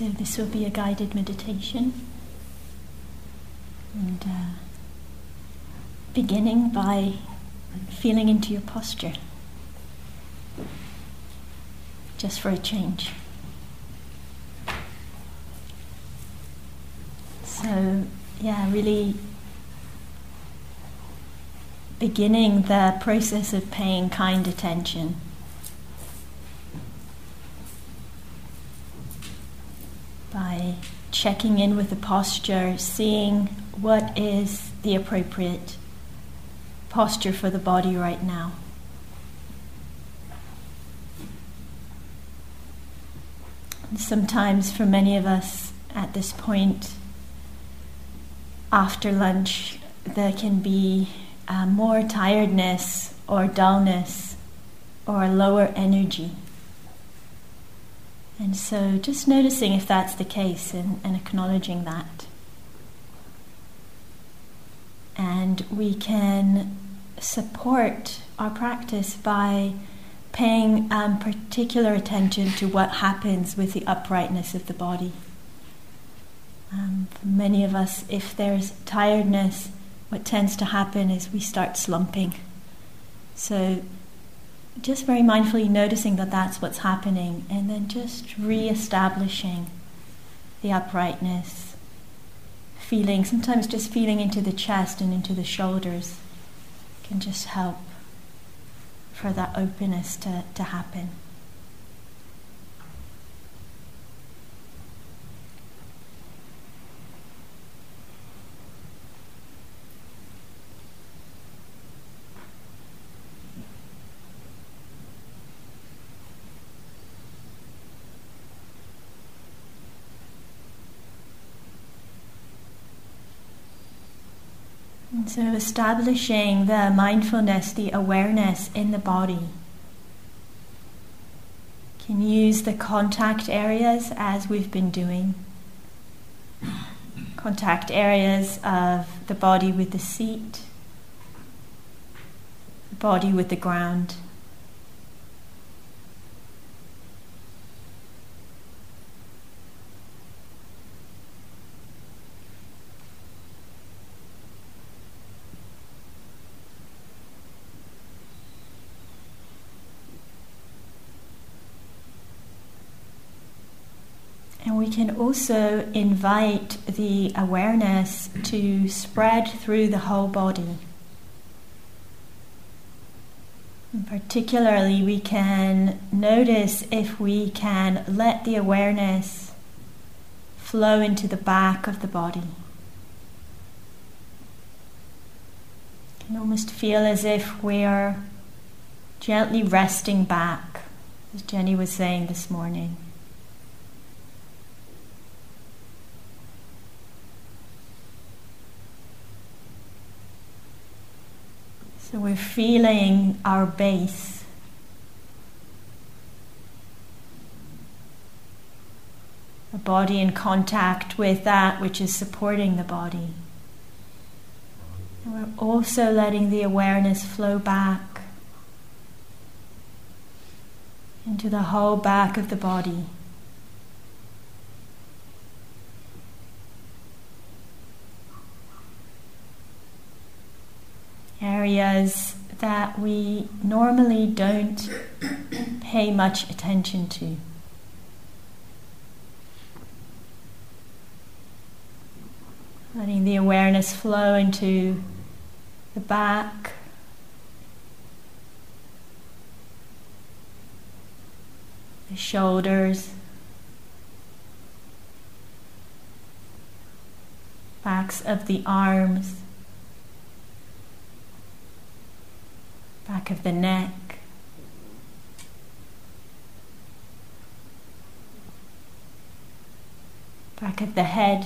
So, this will be a guided meditation. And uh, beginning by feeling into your posture, just for a change. So, yeah, really beginning the process of paying kind attention. By checking in with the posture, seeing what is the appropriate posture for the body right now. sometimes, for many of us at this point, after lunch, there can be uh, more tiredness or dullness or lower energy. And so just noticing if that's the case and, and acknowledging that. And we can support our practice by paying um, particular attention to what happens with the uprightness of the body. Um, for many of us, if there's tiredness, what tends to happen is we start slumping. So, just very mindfully noticing that that's what's happening, and then just re establishing the uprightness, feeling, sometimes just feeling into the chest and into the shoulders can just help for that openness to, to happen. So, establishing the mindfulness, the awareness in the body. Can use the contact areas as we've been doing. Contact areas of the body with the seat, the body with the ground. We can also invite the awareness to spread through the whole body. And particularly, we can notice if we can let the awareness flow into the back of the body. You can almost feel as if we're gently resting back, as Jenny was saying this morning. So we're feeling our base. The body in contact with that which is supporting the body. And we're also letting the awareness flow back into the whole back of the body. Areas that we normally don't pay much attention to. Letting the awareness flow into the back. The shoulders, backs of the arms, back of the neck. Back of the head.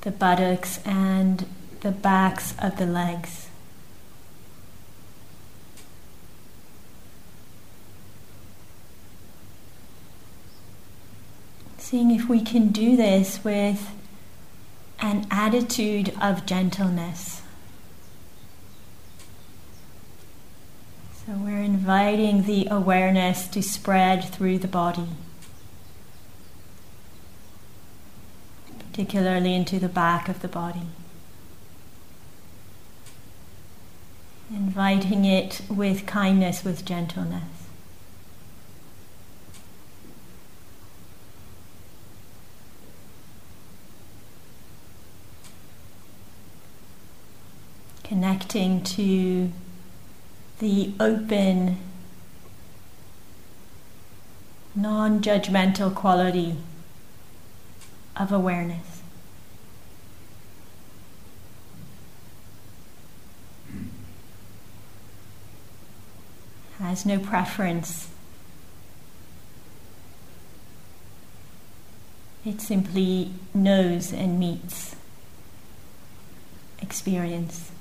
The buttocks and the backs of the legs. Seeing if we can do this with an attitude of gentleness. So we're inviting the awareness to spread through the body, particularly into the back of the body. Inviting it with kindness, with gentleness. Connecting to the open, non judgmental quality of awareness. Has no preference. It simply knows and meets experience.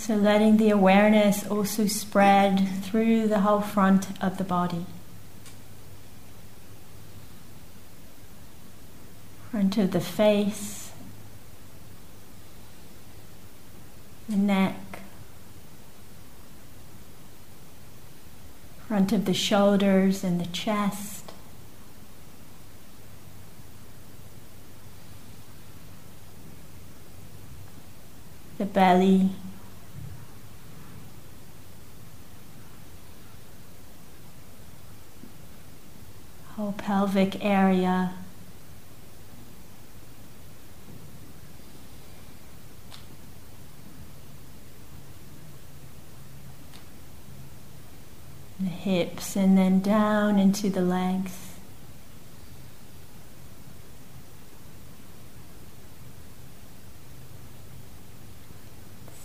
So letting the awareness also spread through the whole front of the body. Front of the face, the neck, front of the shoulders and the chest. The belly, whole pelvic area. The hips and then down into the legs.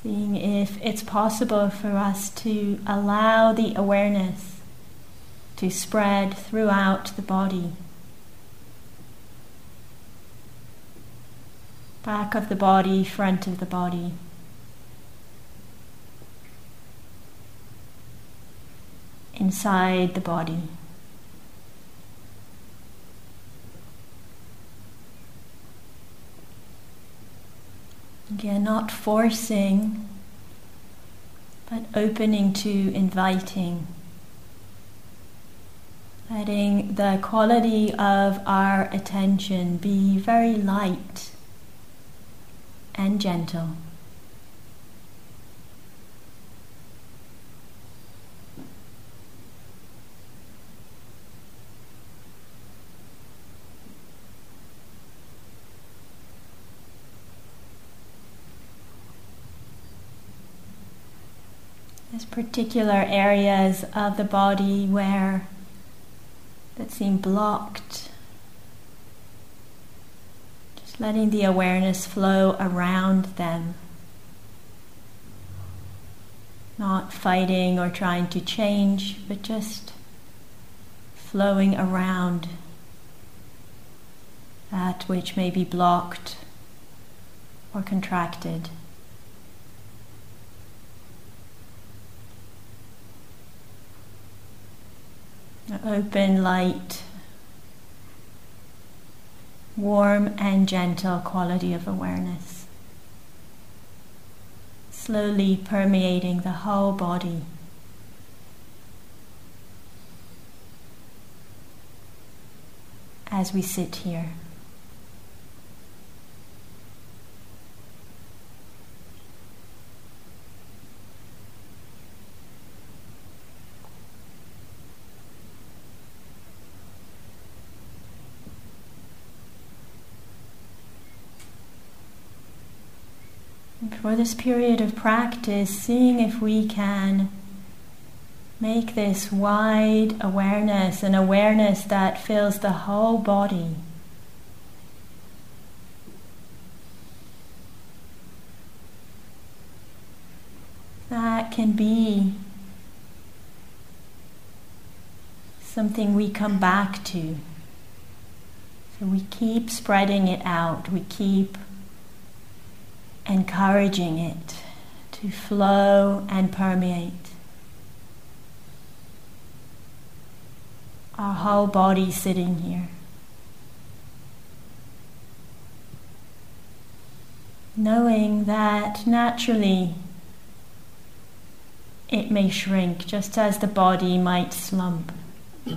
Seeing if it's possible for us to allow the awareness to spread throughout the body. Back of the body, front of the body. Inside the body. Again, not forcing, but opening to inviting letting the quality of our attention be very light and gentle. There's particular areas of the body where that seem blocked. Just letting the awareness flow around them. Not fighting or trying to change, but just flowing around that which may be blocked or contracted. Open, light, warm and gentle quality of awareness. Slowly permeating the whole body. As we sit here. for this period of practice, seeing if we can make this wide awareness, an awareness that fills the whole body. That can be something we come back to. So we keep spreading it out, we keep encouraging it to flow and permeate. Our whole body sitting here. Knowing that naturally it may shrink just as the body might slump. Or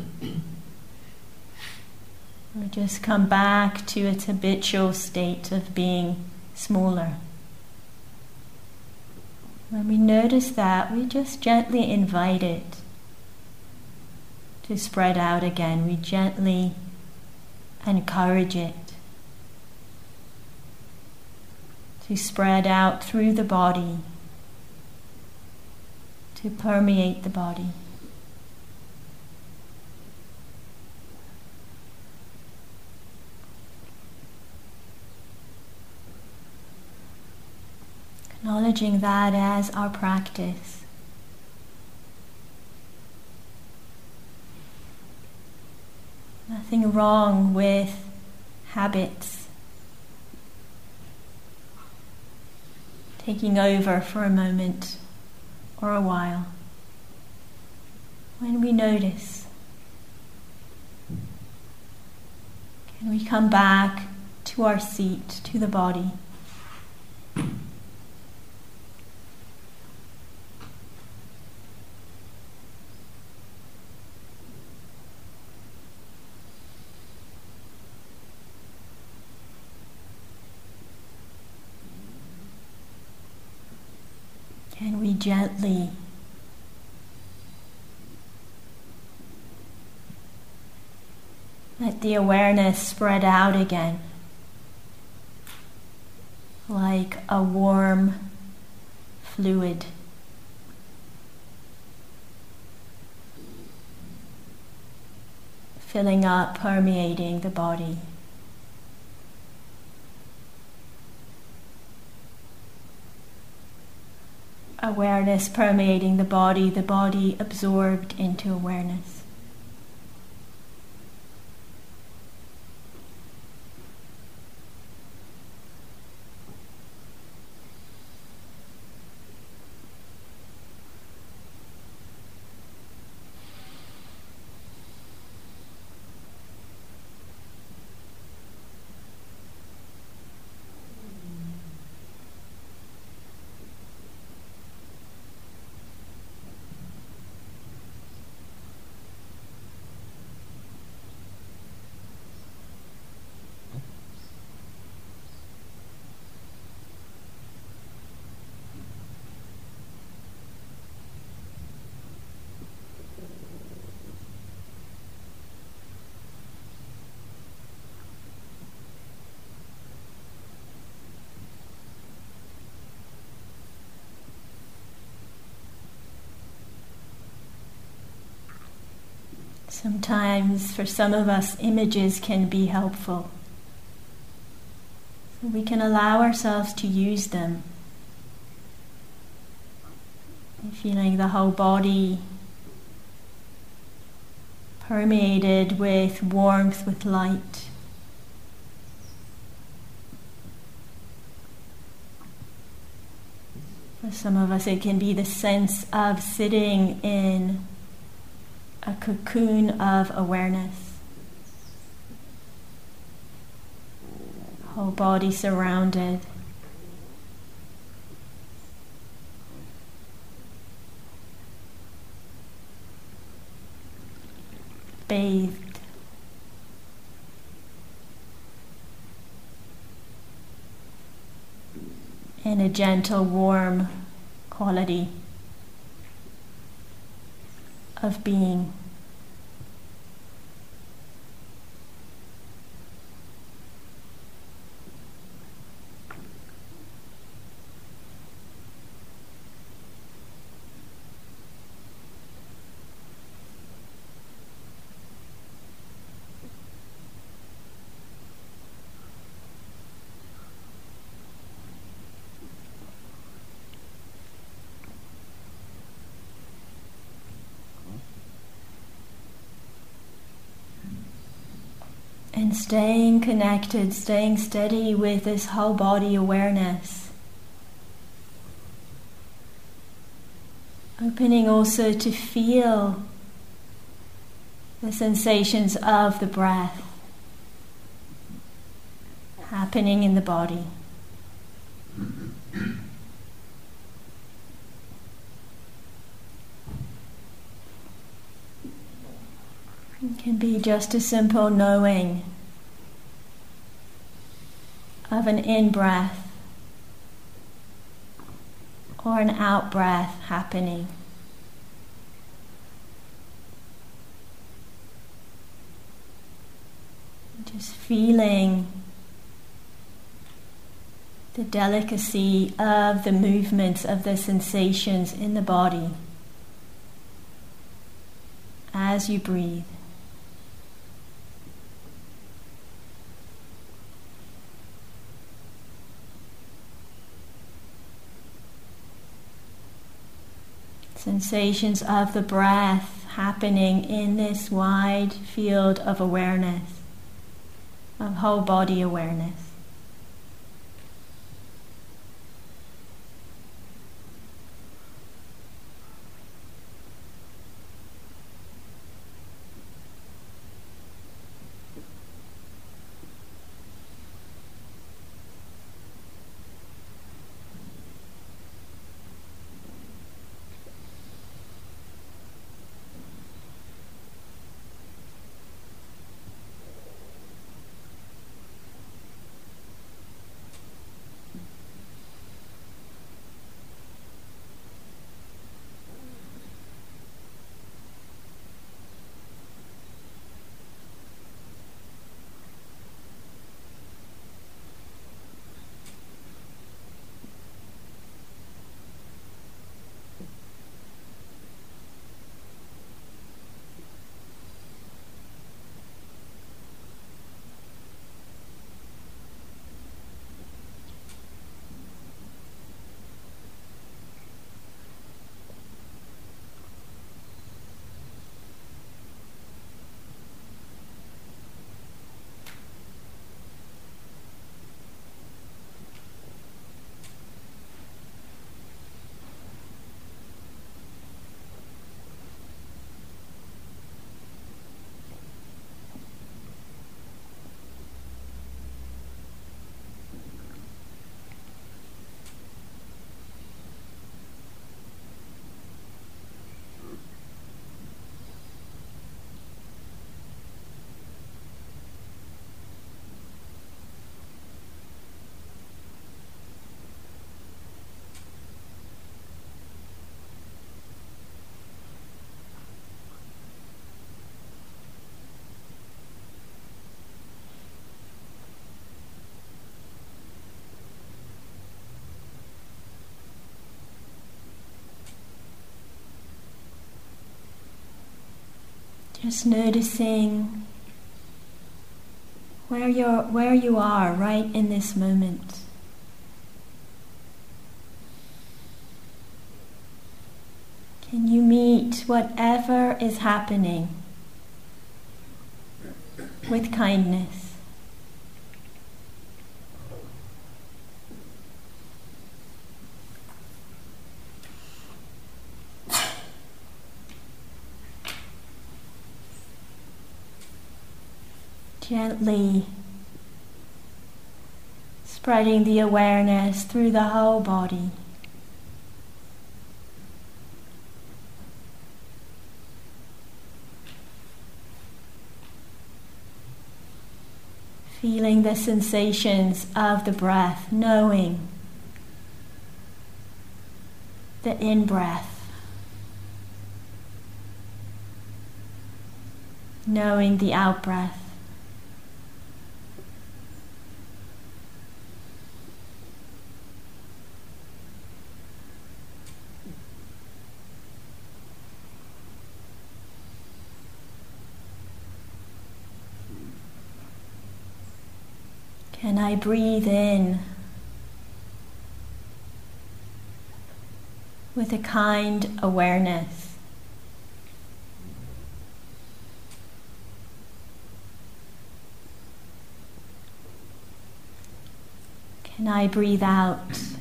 just come back to its habitual state of being smaller. When we notice that, we just gently invite it to spread out again. We gently encourage it to spread out through the body, to permeate the body. Acknowledging that as our practice. Nothing wrong with habits taking over for a moment or a while. When we notice, can we come back to our seat, to the body? Can we gently let the awareness spread out again like a warm fluid? Filling up, permeating the body. Awareness permeating the body, the body absorbed into awareness. Sometimes, for some of us, images can be helpful. We can allow ourselves to use them. Feeling the whole body permeated with warmth, with light. For some of us, it can be the sense of sitting in a cocoon of awareness. Whole body surrounded. Bathed. In a gentle, warm quality of being. And staying connected, staying steady with this whole body awareness. Opening also to feel the sensations of the breath happening in the body. It can be just a simple knowing of an in breath or an out breath happening. Just feeling the delicacy of the movements of the sensations in the body as you breathe. Sensations of the breath happening in this wide field of awareness, of whole body awareness. Just noticing where you're where you are right in this moment. Can you meet whatever is happening with kindness? Gently spreading the awareness through the whole body. Feeling the sensations of the breath, knowing the in breath, knowing the out breath. I breathe in with a kind awareness. Can I breathe out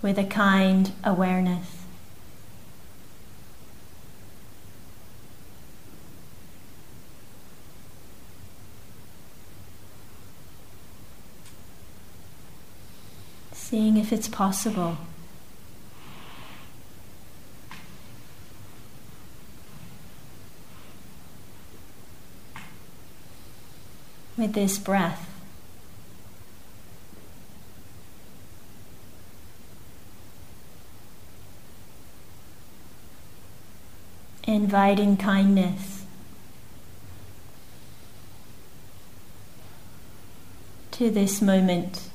with a kind awareness? Seeing if it's possible. With this breath. inviting kindness to this moment.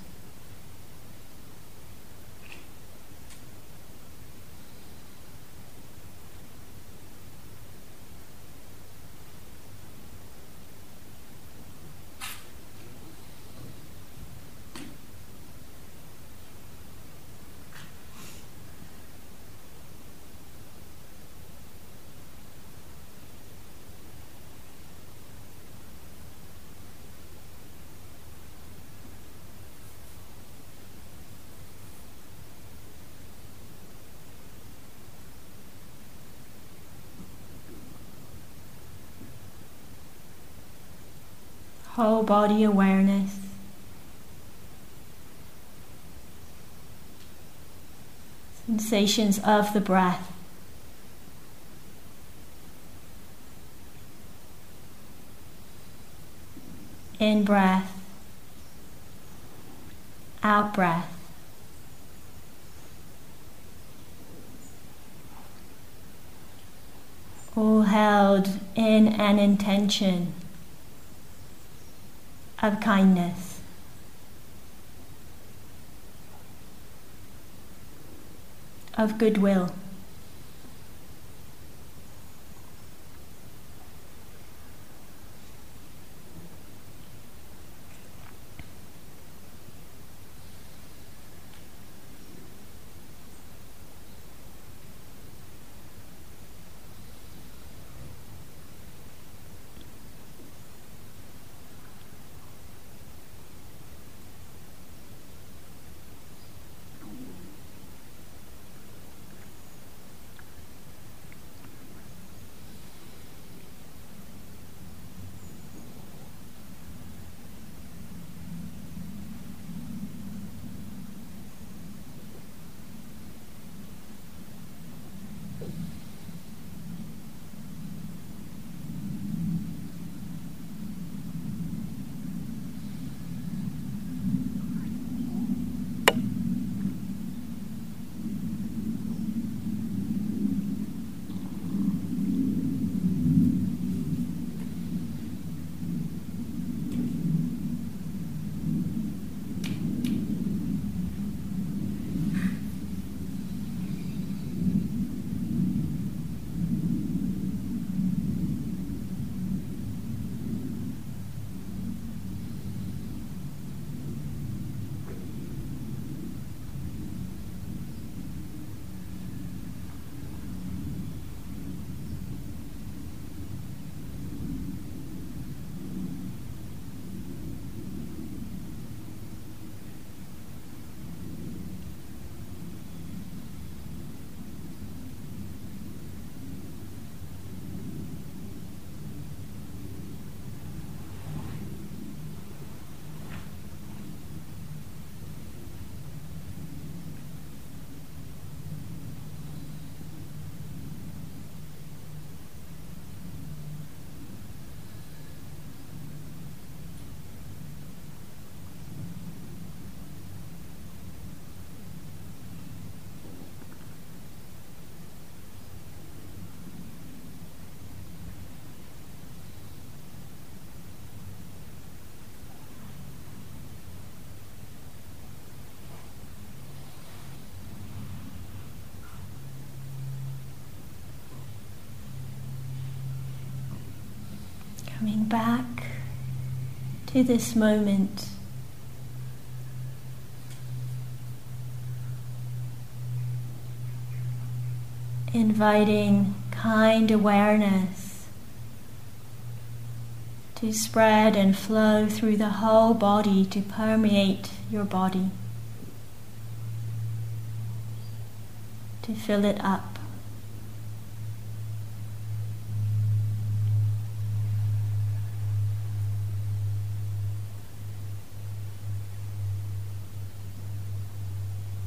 Whole body awareness. Sensations of the breath. In breath, out breath. All held in an intention of kindness. Of goodwill. Coming back to this moment. Inviting kind awareness to spread and flow through the whole body to permeate your body, to fill it up.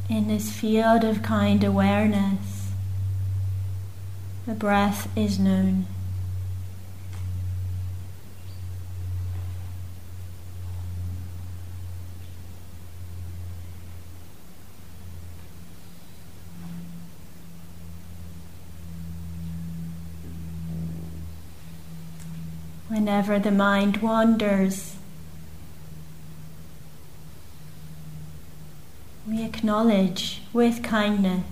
In this field of kind awareness, the breath is known. whenever the mind wanders. We acknowledge with kindness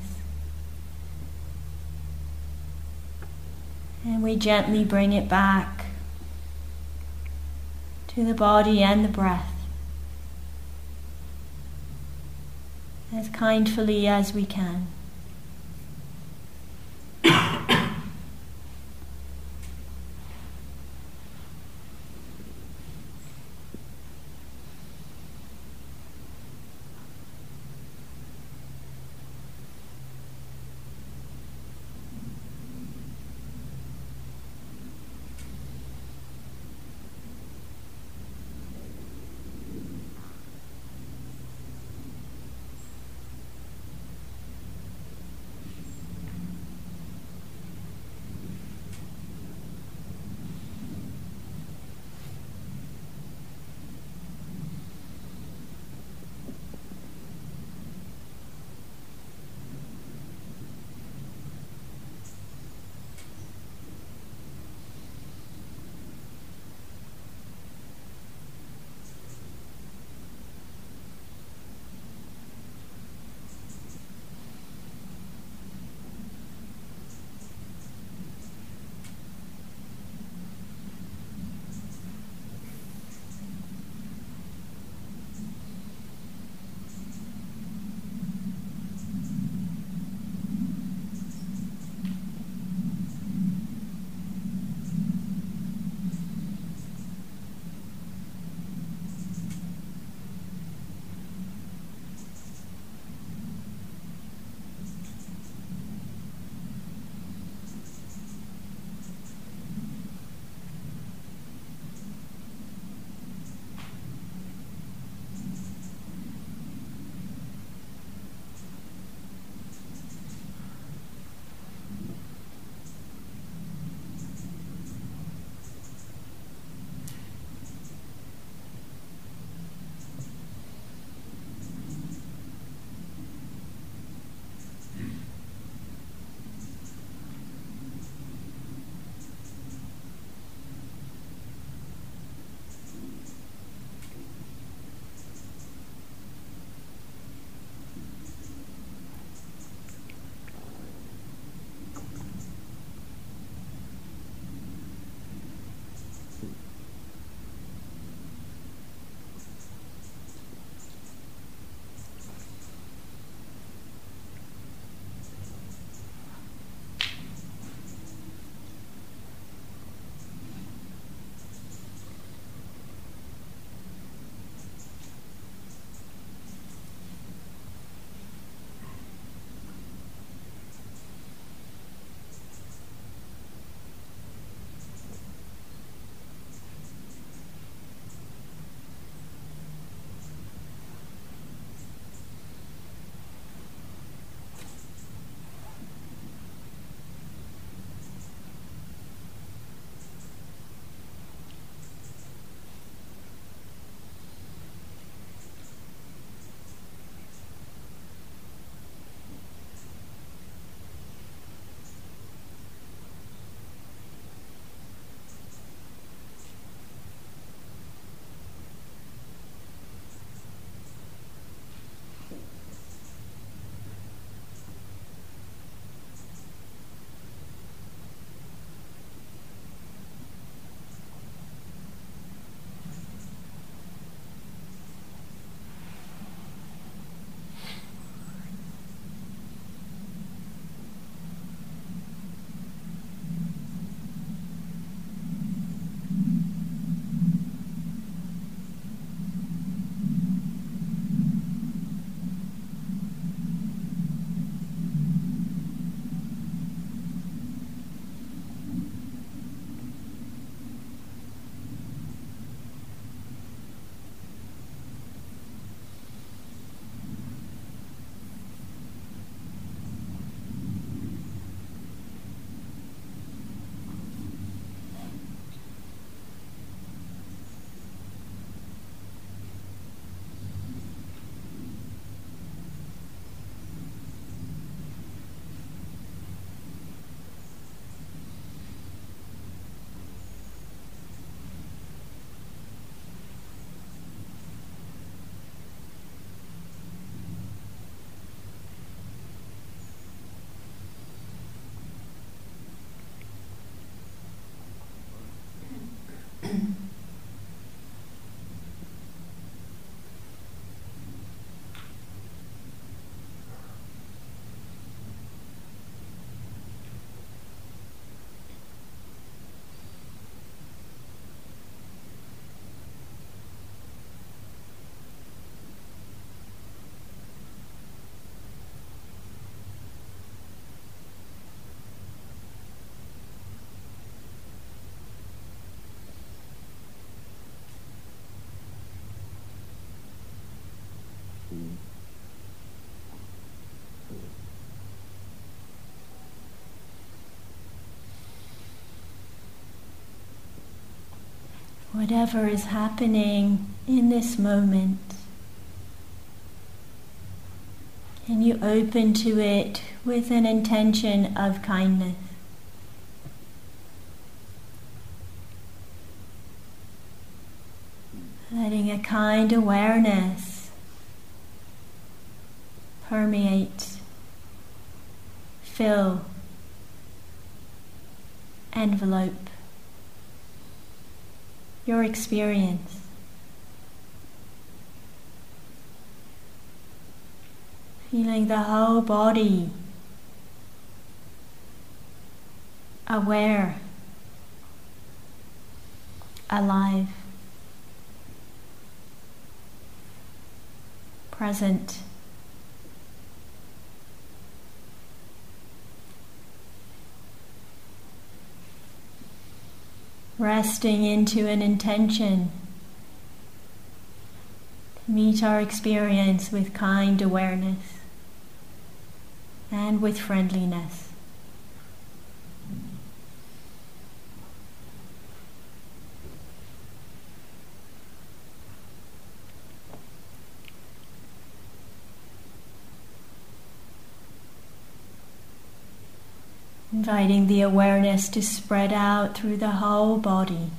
and we gently bring it back to the body and the breath as kindly as we can. Whatever is happening in this moment. And you open to it with an intention of kindness. Letting a kind awareness permeate, fill, envelope your experience. Feeling the whole body aware, alive, present. Resting into an intention to meet our experience with kind awareness and with friendliness. Inviting the awareness to spread out through the whole body.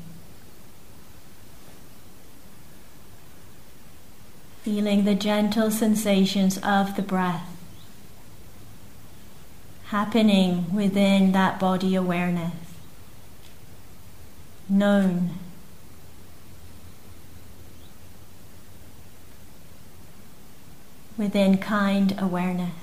Feeling the gentle sensations of the breath happening within that body awareness, known. Within kind awareness.